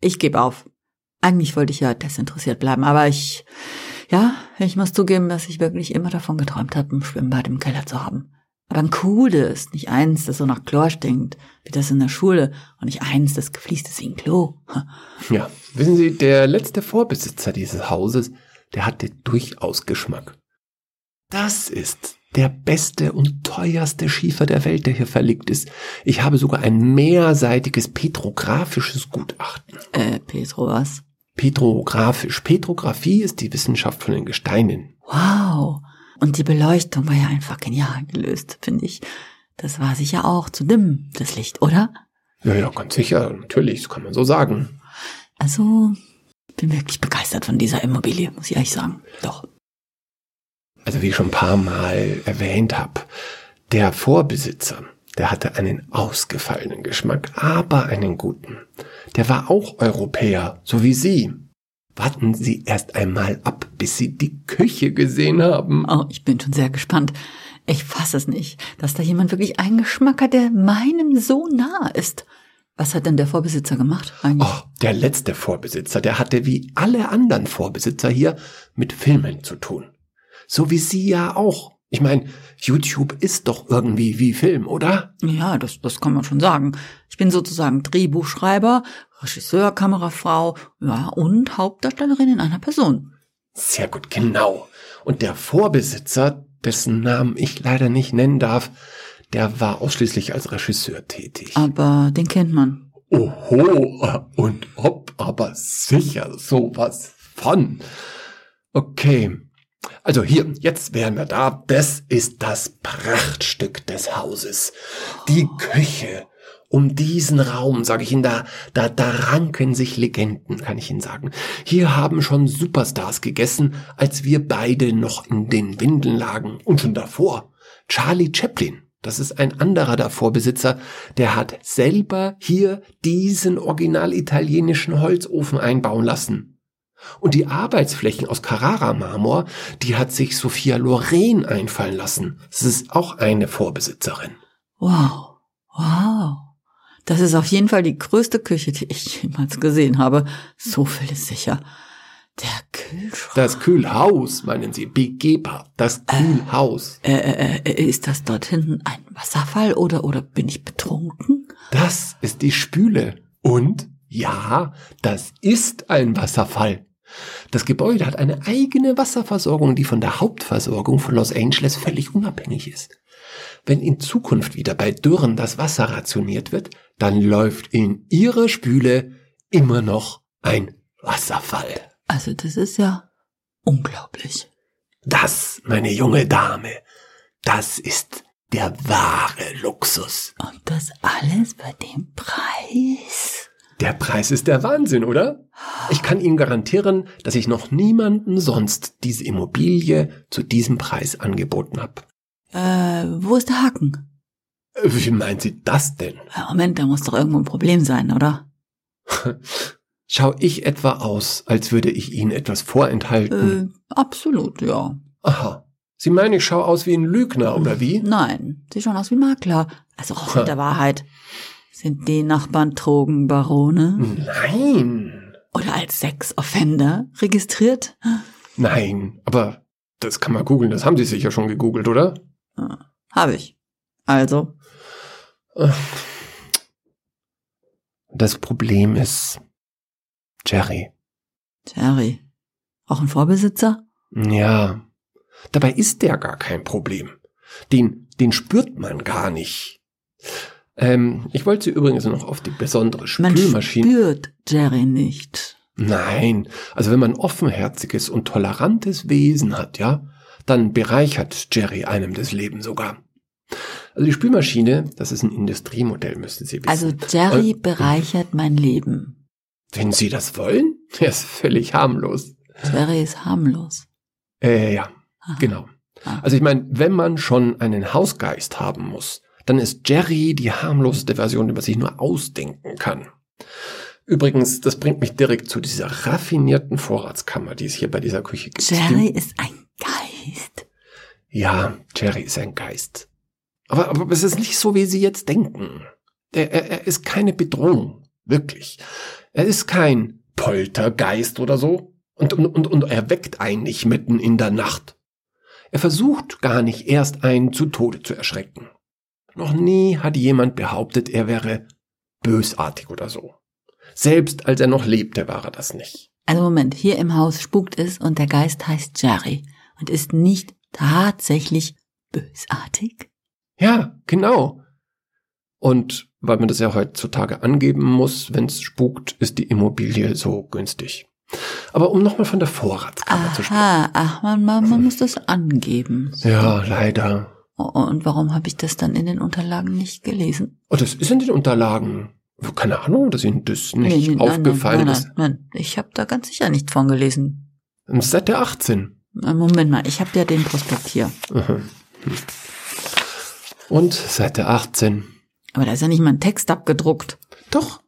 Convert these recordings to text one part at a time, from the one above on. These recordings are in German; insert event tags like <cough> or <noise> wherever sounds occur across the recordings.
Ich gebe auf. Eigentlich wollte ich ja desinteressiert bleiben, aber ich, ja, ich muss zugeben, dass ich wirklich immer davon geträumt habe, ein Schwimmbad im Keller zu haben. Aber ein cooles, nicht eins, das so nach Chlor stinkt, wie das in der Schule, und nicht eins, das gefließt ist wie ein Klo. <laughs> Ja, wissen Sie, der letzte Vorbesitzer dieses Hauses, der hatte durchaus Geschmack. Das ist der beste und teuerste Schiefer der Welt, der hier verlegt ist. Ich habe sogar ein mehrseitiges petrographisches Gutachten. Äh, Petro, was? Petrographisch. Petrographie ist die Wissenschaft von den Gesteinen. Wow. Und die Beleuchtung war ja einfach genial gelöst, finde ich. Das war sicher auch zu dimm, das Licht, oder? Ja, ja, ganz sicher. Natürlich, das kann man so sagen. Also, ich bin wirklich begeistert von dieser Immobilie, muss ich ehrlich sagen. Doch. Also wie ich schon ein paar Mal erwähnt habe, der Vorbesitzer, der hatte einen ausgefallenen Geschmack, aber einen guten. Der war auch Europäer, so wie Sie. Warten Sie erst einmal ab, bis Sie die Küche gesehen haben. Oh, ich bin schon sehr gespannt. Ich fasse es nicht, dass da jemand wirklich einen Geschmack hat, der meinem so nah ist. Was hat denn der Vorbesitzer gemacht eigentlich? Oh, der letzte Vorbesitzer, der hatte wie alle anderen Vorbesitzer hier mit Filmen zu tun. So wie Sie ja auch. Ich meine, YouTube ist doch irgendwie wie Film, oder? Ja, das, das kann man schon sagen. Ich bin sozusagen Drehbuchschreiber, Regisseur, Kamerafrau, ja, und Hauptdarstellerin in einer Person. Sehr gut, genau. Und der Vorbesitzer, dessen Namen ich leider nicht nennen darf, der war ausschließlich als Regisseur tätig. Aber den kennt man. Oho, und ob, aber sicher sowas von. Okay, also hier, jetzt wären wir da. Das ist das Prachtstück des Hauses. Die Küche. Um diesen Raum, sage ich Ihnen, da, da, da ranken sich Legenden, kann ich Ihnen sagen. Hier haben schon Superstars gegessen, als wir beide noch in den Windeln lagen. Und schon davor. Charlie Chaplin. Das ist ein anderer der Vorbesitzer, der hat selber hier diesen original italienischen Holzofen einbauen lassen. Und die Arbeitsflächen aus Carrara-Marmor, die hat sich Sophia Loren einfallen lassen. Das ist auch eine Vorbesitzerin. Wow, wow. Das ist auf jeden Fall die größte Küche, die ich jemals gesehen habe. So viel ist sicher. Der Kühlschrank. Das Kühlhaus, meinen Sie, begehbar. Das Kühlhaus. Äh, äh, äh, ist das dort hinten ein Wasserfall oder, oder bin ich betrunken? Das ist die Spüle. Und ja, das ist ein Wasserfall. Das Gebäude hat eine eigene Wasserversorgung, die von der Hauptversorgung von Los Angeles völlig unabhängig ist. Wenn in Zukunft wieder bei Dürren das Wasser rationiert wird, dann läuft in ihrer Spüle immer noch ein Wasserfall. Also das ist ja unglaublich. Das, meine junge Dame, das ist der wahre Luxus. Und das alles bei dem Preis? Der Preis ist der Wahnsinn, oder? Ich kann Ihnen garantieren, dass ich noch niemanden sonst diese Immobilie zu diesem Preis angeboten habe. Äh, wo ist der Haken? Wie meinen Sie das denn? Moment, da muss doch irgendwo ein Problem sein, oder? <laughs> Schau ich etwa aus, als würde ich Ihnen etwas vorenthalten? Äh, absolut, ja. Aha. Sie meinen, ich schaue aus wie ein Lügner, oder wie? Nein, Sie schauen aus wie ein Makler. Also auch mit der Wahrheit. Sind die Nachbarn Drogenbarone? Nein. Oder als Sexoffender registriert? Nein, aber das kann man googeln. Das haben Sie sicher schon gegoogelt, oder? Ja, Habe ich. Also, Das Problem ist Jerry. Jerry. Auch ein Vorbesitzer? Ja. Dabei ist der gar kein Problem. Den, den spürt man gar nicht. Ähm, ich wollte Sie übrigens noch auf die besondere Man Spülmaschine. spürt Jerry nicht. Nein, also wenn man offenherziges und tolerantes Wesen hat, ja, dann bereichert Jerry einem das Leben sogar. Also die Spülmaschine, das ist ein Industriemodell, müssten Sie wissen. Also Jerry bereichert mein Leben. Wenn Sie das wollen, <laughs> er ist völlig harmlos. Jerry ist harmlos. Äh, ja, Aha. genau. Ah. Also ich meine, wenn man schon einen Hausgeist haben muss, dann ist Jerry die harmloseste Version, die man sich nur ausdenken kann. Übrigens, das bringt mich direkt zu dieser raffinierten Vorratskammer, die es hier bei dieser Küche gibt. Jerry ist ein Geist. Ja, Jerry ist ein Geist. Aber, aber es ist nicht so, wie Sie jetzt denken. Er, er, er ist keine Bedrohung. Wirklich. Er ist kein Poltergeist oder so. Und, und, und, und er weckt einen nicht mitten in der Nacht. Er versucht gar nicht erst einen zu Tode zu erschrecken. Noch nie hat jemand behauptet, er wäre bösartig oder so. Selbst als er noch lebte, war er das nicht. Also Moment, hier im Haus spukt es und der Geist heißt Jerry und ist nicht tatsächlich bösartig? Ja, genau. Und weil man das ja heutzutage angeben muss, wenn es spukt, ist die Immobilie so günstig. Aber um nochmal von der Vorratskammer Aha, zu sprechen. ach, man, man, man muss das angeben. Ja, leider. Und warum habe ich das dann in den Unterlagen nicht gelesen? Oh, das ist in den Unterlagen. Keine Ahnung, dass Ihnen das nicht Nee, nee, aufgefallen nein, nein, ist. Nein, nein, ich habe da ganz sicher nicht von gelesen. Seite 18. Äh, Moment mal, ich habe ja den Prospekt hier. Aha. Und Seite 18. Aber da ist ja nicht mal ein Text abgedruckt. Doch,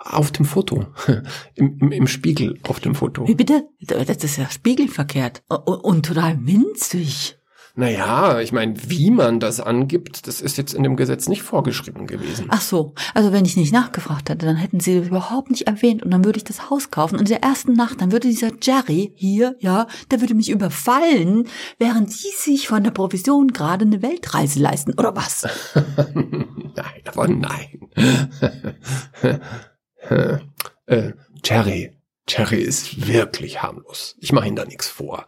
auf dem Foto. <laughs> Im, im, Im Spiegel auf dem Foto. Wie bitte? Das ist ja spiegelverkehrt. Und, und total winzig. Naja, ich meine, wie man das angibt, das ist jetzt in dem Gesetz nicht vorgeschrieben gewesen. Ach so, also wenn ich nicht nachgefragt hätte, dann hätten sie das überhaupt nicht erwähnt und dann würde ich das Haus kaufen und in der ersten Nacht, dann würde dieser Jerry hier, ja, der würde mich überfallen, während sie sich von der Provision gerade eine Weltreise leisten, oder was? <laughs> nein, aber nein. <laughs> äh, Jerry. Jerry ist wirklich harmlos. Ich mache ihm da nichts vor.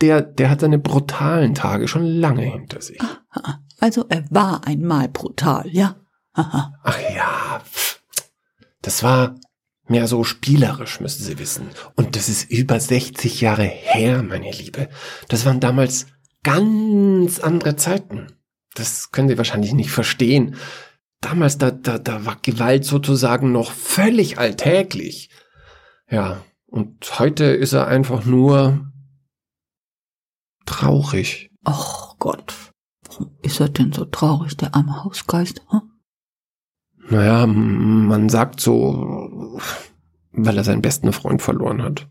Der, der hat seine brutalen Tage schon lange hinter sich. Also er war einmal brutal, ja? Aha. Ach ja, das war mehr so spielerisch, müssen Sie wissen. Und das ist über 60 Jahre her, meine Liebe. Das waren damals ganz andere Zeiten. Das können Sie wahrscheinlich nicht verstehen. Damals, da, da, da war Gewalt sozusagen noch völlig alltäglich. Ja, und heute ist er einfach nur traurig. Och Gott, warum ist er denn so traurig, der arme Hausgeist? Hm? Naja, man sagt so, weil er seinen besten Freund verloren hat.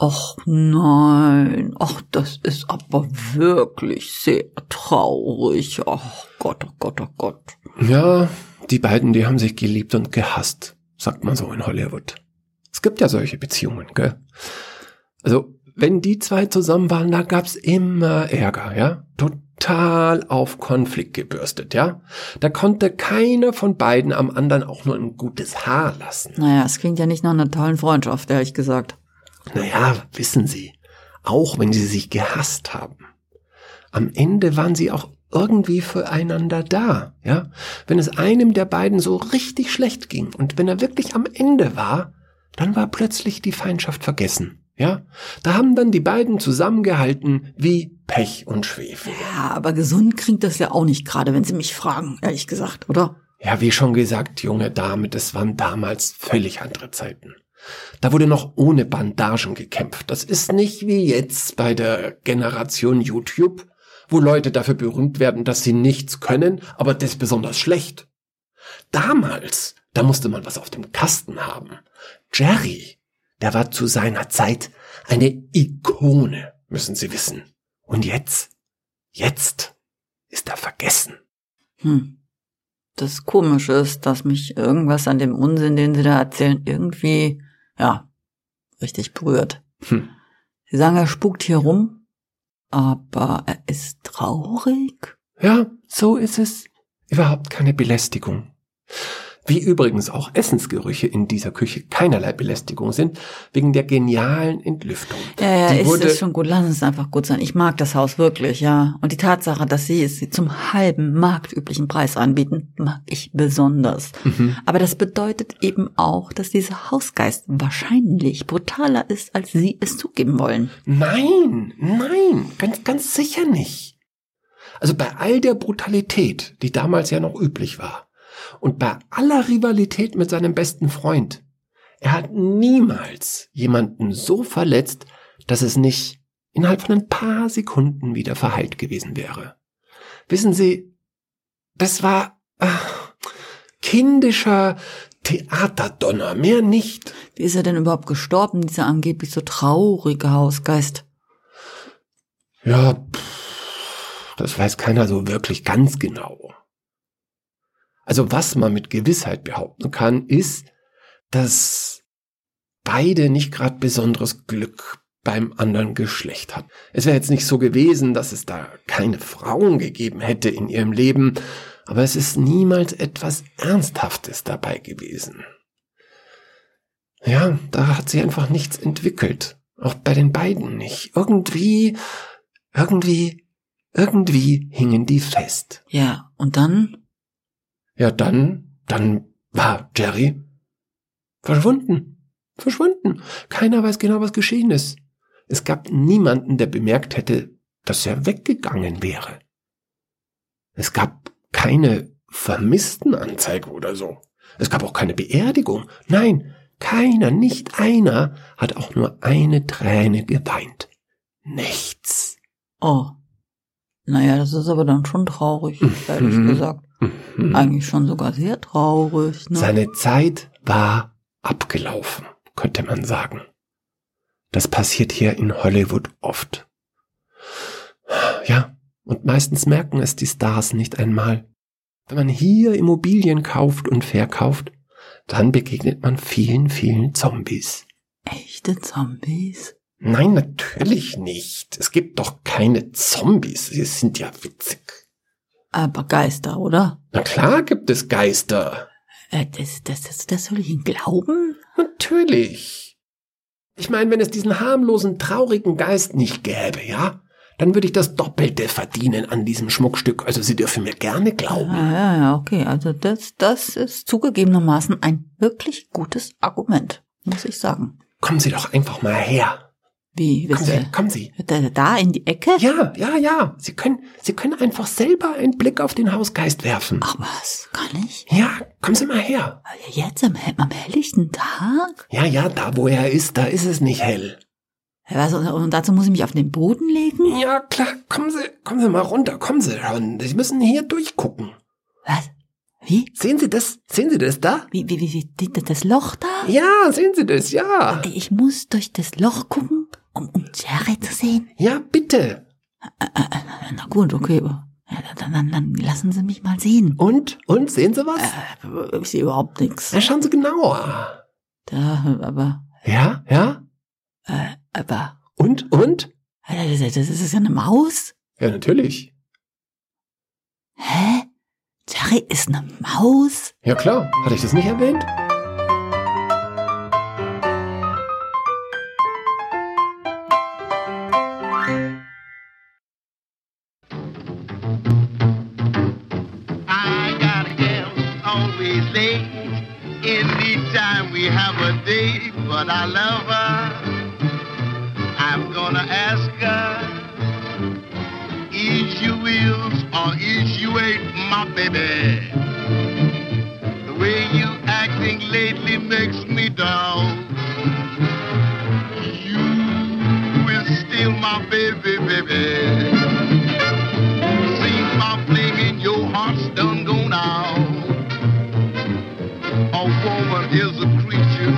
Och nein, ach, das ist aber wirklich sehr traurig. Ach Gott, oh Gott, oh Gott. Ja, die beiden, die haben sich geliebt und gehasst, sagt man so in Hollywood. Es gibt ja solche Beziehungen, gell? Also, wenn die zwei zusammen waren, da gab's immer Ärger, ja? Total auf Konflikt gebürstet, ja? Da konnte keiner von beiden am anderen auch nur ein gutes Haar lassen. Naja, es klingt ja nicht nach einer tollen Freundschaft, ehrlich gesagt. Naja, wissen Sie, auch wenn sie sich gehasst haben, am Ende waren sie auch irgendwie füreinander da, ja? Wenn es einem der beiden so richtig schlecht ging und wenn er wirklich am Ende war, dann war plötzlich die Feindschaft vergessen, ja? Da haben dann die beiden zusammengehalten wie Pech und Schwefel. Ja, aber gesund klingt das ja auch nicht gerade, wenn Sie mich fragen, ehrlich gesagt, oder? Ja, wie schon gesagt, junge Dame, das waren damals völlig andere Zeiten. Da wurde noch ohne Bandagen gekämpft. Das ist nicht wie jetzt bei der Generation YouTube, wo Leute dafür berühmt werden, dass sie nichts können, aber das besonders schlecht. Damals, da musste man was auf dem Kasten haben. Jerry, der war zu seiner Zeit eine Ikone, müssen Sie wissen. Und jetzt, jetzt ist er vergessen. Hm. Das Komische ist, dass mich irgendwas an dem Unsinn, den Sie da erzählen, irgendwie, ja, richtig berührt. Hm. Sie sagen, er spukt hier rum, aber er ist traurig? Ja, so ist es. Überhaupt keine Belästigung. Wie übrigens auch Essensgerüche in dieser Küche keinerlei Belästigung sind, wegen der genialen Entlüftung. Ja, ja, Die ist wurde- es schon gut. Lass es einfach gut sein. Ich mag das Haus wirklich, ja. Und die Tatsache, dass sie es zum halben marktüblichen Preis anbieten, mag ich besonders. Mhm. Aber das bedeutet eben auch, dass dieser Hausgeist wahrscheinlich brutaler ist, als sie es zugeben wollen. Nein, nein, ganz, ganz sicher nicht. Also bei all der Brutalität, die damals ja noch üblich war, und bei aller Rivalität mit seinem besten Freund, er hat niemals jemanden so verletzt, dass es nicht innerhalb von ein paar Sekunden wieder verheilt gewesen wäre. Wissen Sie, das war ach, kindischer Theaterdonner, mehr nicht. Wie ist er denn überhaupt gestorben, dieser angeblich so traurige Hausgeist? Ja, pff, das weiß keiner so wirklich ganz genau. Also was man mit Gewissheit behaupten kann, ist, dass beide nicht gerade besonderes Glück beim anderen Geschlecht hatten. Es wäre jetzt nicht so gewesen, dass es da keine Frauen gegeben hätte in ihrem Leben, aber es ist niemals etwas Ernsthaftes dabei gewesen. Ja, da hat sie einfach nichts entwickelt. Auch bei den beiden nicht. Irgendwie, irgendwie, irgendwie hingen die fest. Ja, und dann? Ja, dann, dann war Jerry verschwunden. Verschwunden. Keiner weiß genau, was geschehen ist. Es gab niemanden, der bemerkt hätte, dass er weggegangen wäre. Es gab keine Vermisstenanzeige oder so. Es gab auch keine Beerdigung. Nein, keiner, nicht einer hat auch nur eine Träne geweint. Nichts. Oh. Naja, das ist aber dann schon traurig, ehrlich Mhm. gesagt. Mhm. Eigentlich schon sogar sehr traurig. Ne? Seine Zeit war abgelaufen, könnte man sagen. Das passiert hier in Hollywood oft. Ja, und meistens merken es die Stars nicht einmal. Wenn man hier Immobilien kauft und verkauft, dann begegnet man vielen, vielen Zombies. Echte Zombies? Nein, natürlich nicht. Es gibt doch keine Zombies. Sie sind ja witzig. Aber Geister, oder? Na klar gibt es Geister. Äh, das, das, das, das soll ich Ihnen glauben? Natürlich. Ich meine, wenn es diesen harmlosen, traurigen Geist nicht gäbe, ja, dann würde ich das Doppelte verdienen an diesem Schmuckstück. Also Sie dürfen mir gerne glauben. Ja, ja, ja, okay. Also das, das ist zugegebenermaßen ein wirklich gutes Argument, muss ich sagen. Kommen Sie doch einfach mal her. Wie, Kommen Sie, kommen Sie. Da, in die Ecke? Ja, ja, ja. Sie können, Sie können einfach selber einen Blick auf den Hausgeist werfen. Ach was, kann ich? Ja, kommen Sie mal her. Jetzt am, am helllichten Tag? Ja, ja, da wo er ist, da ist es nicht hell. Was, und, dazu muss ich mich auf den Boden legen? Ja, klar, kommen Sie, kommen Sie mal runter, kommen Sie schon. Sie müssen hier durchgucken. Was? Wie? Sehen Sie das? Sehen Sie das da? Wie, wie, wie, wie das Loch da? Ja, sehen Sie das, ja. Ich muss durch das Loch gucken, um, um Jerry zu sehen? Ja, bitte. Na gut, okay. Ja, dann, dann, dann lassen Sie mich mal sehen. Und? Und? Sehen Sie was? Äh, Ich sehe überhaupt nichts. Na, schauen Sie genauer. Da, aber, Ja, ja. äh, aber, Und? Und? äh, das, das ist ja eine Maus? Ja, natürlich. Hä? Jerry ist eine Maus? Ja, klar. Hatte ich das nicht erwähnt? Late. Anytime we have a date, but I love her. I'm gonna ask her, is you is or is you ain't my baby? The way you acting lately makes me doubt. You is still my baby, baby. Seems my fling in your heart's is a creature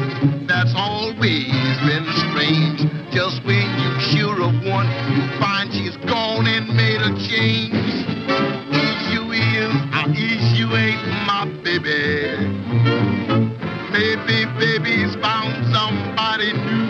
that's always been strange. Just when you sure of one, you find she's gone and made a change. Is you is or is you ain't my baby? Maybe baby's found somebody new.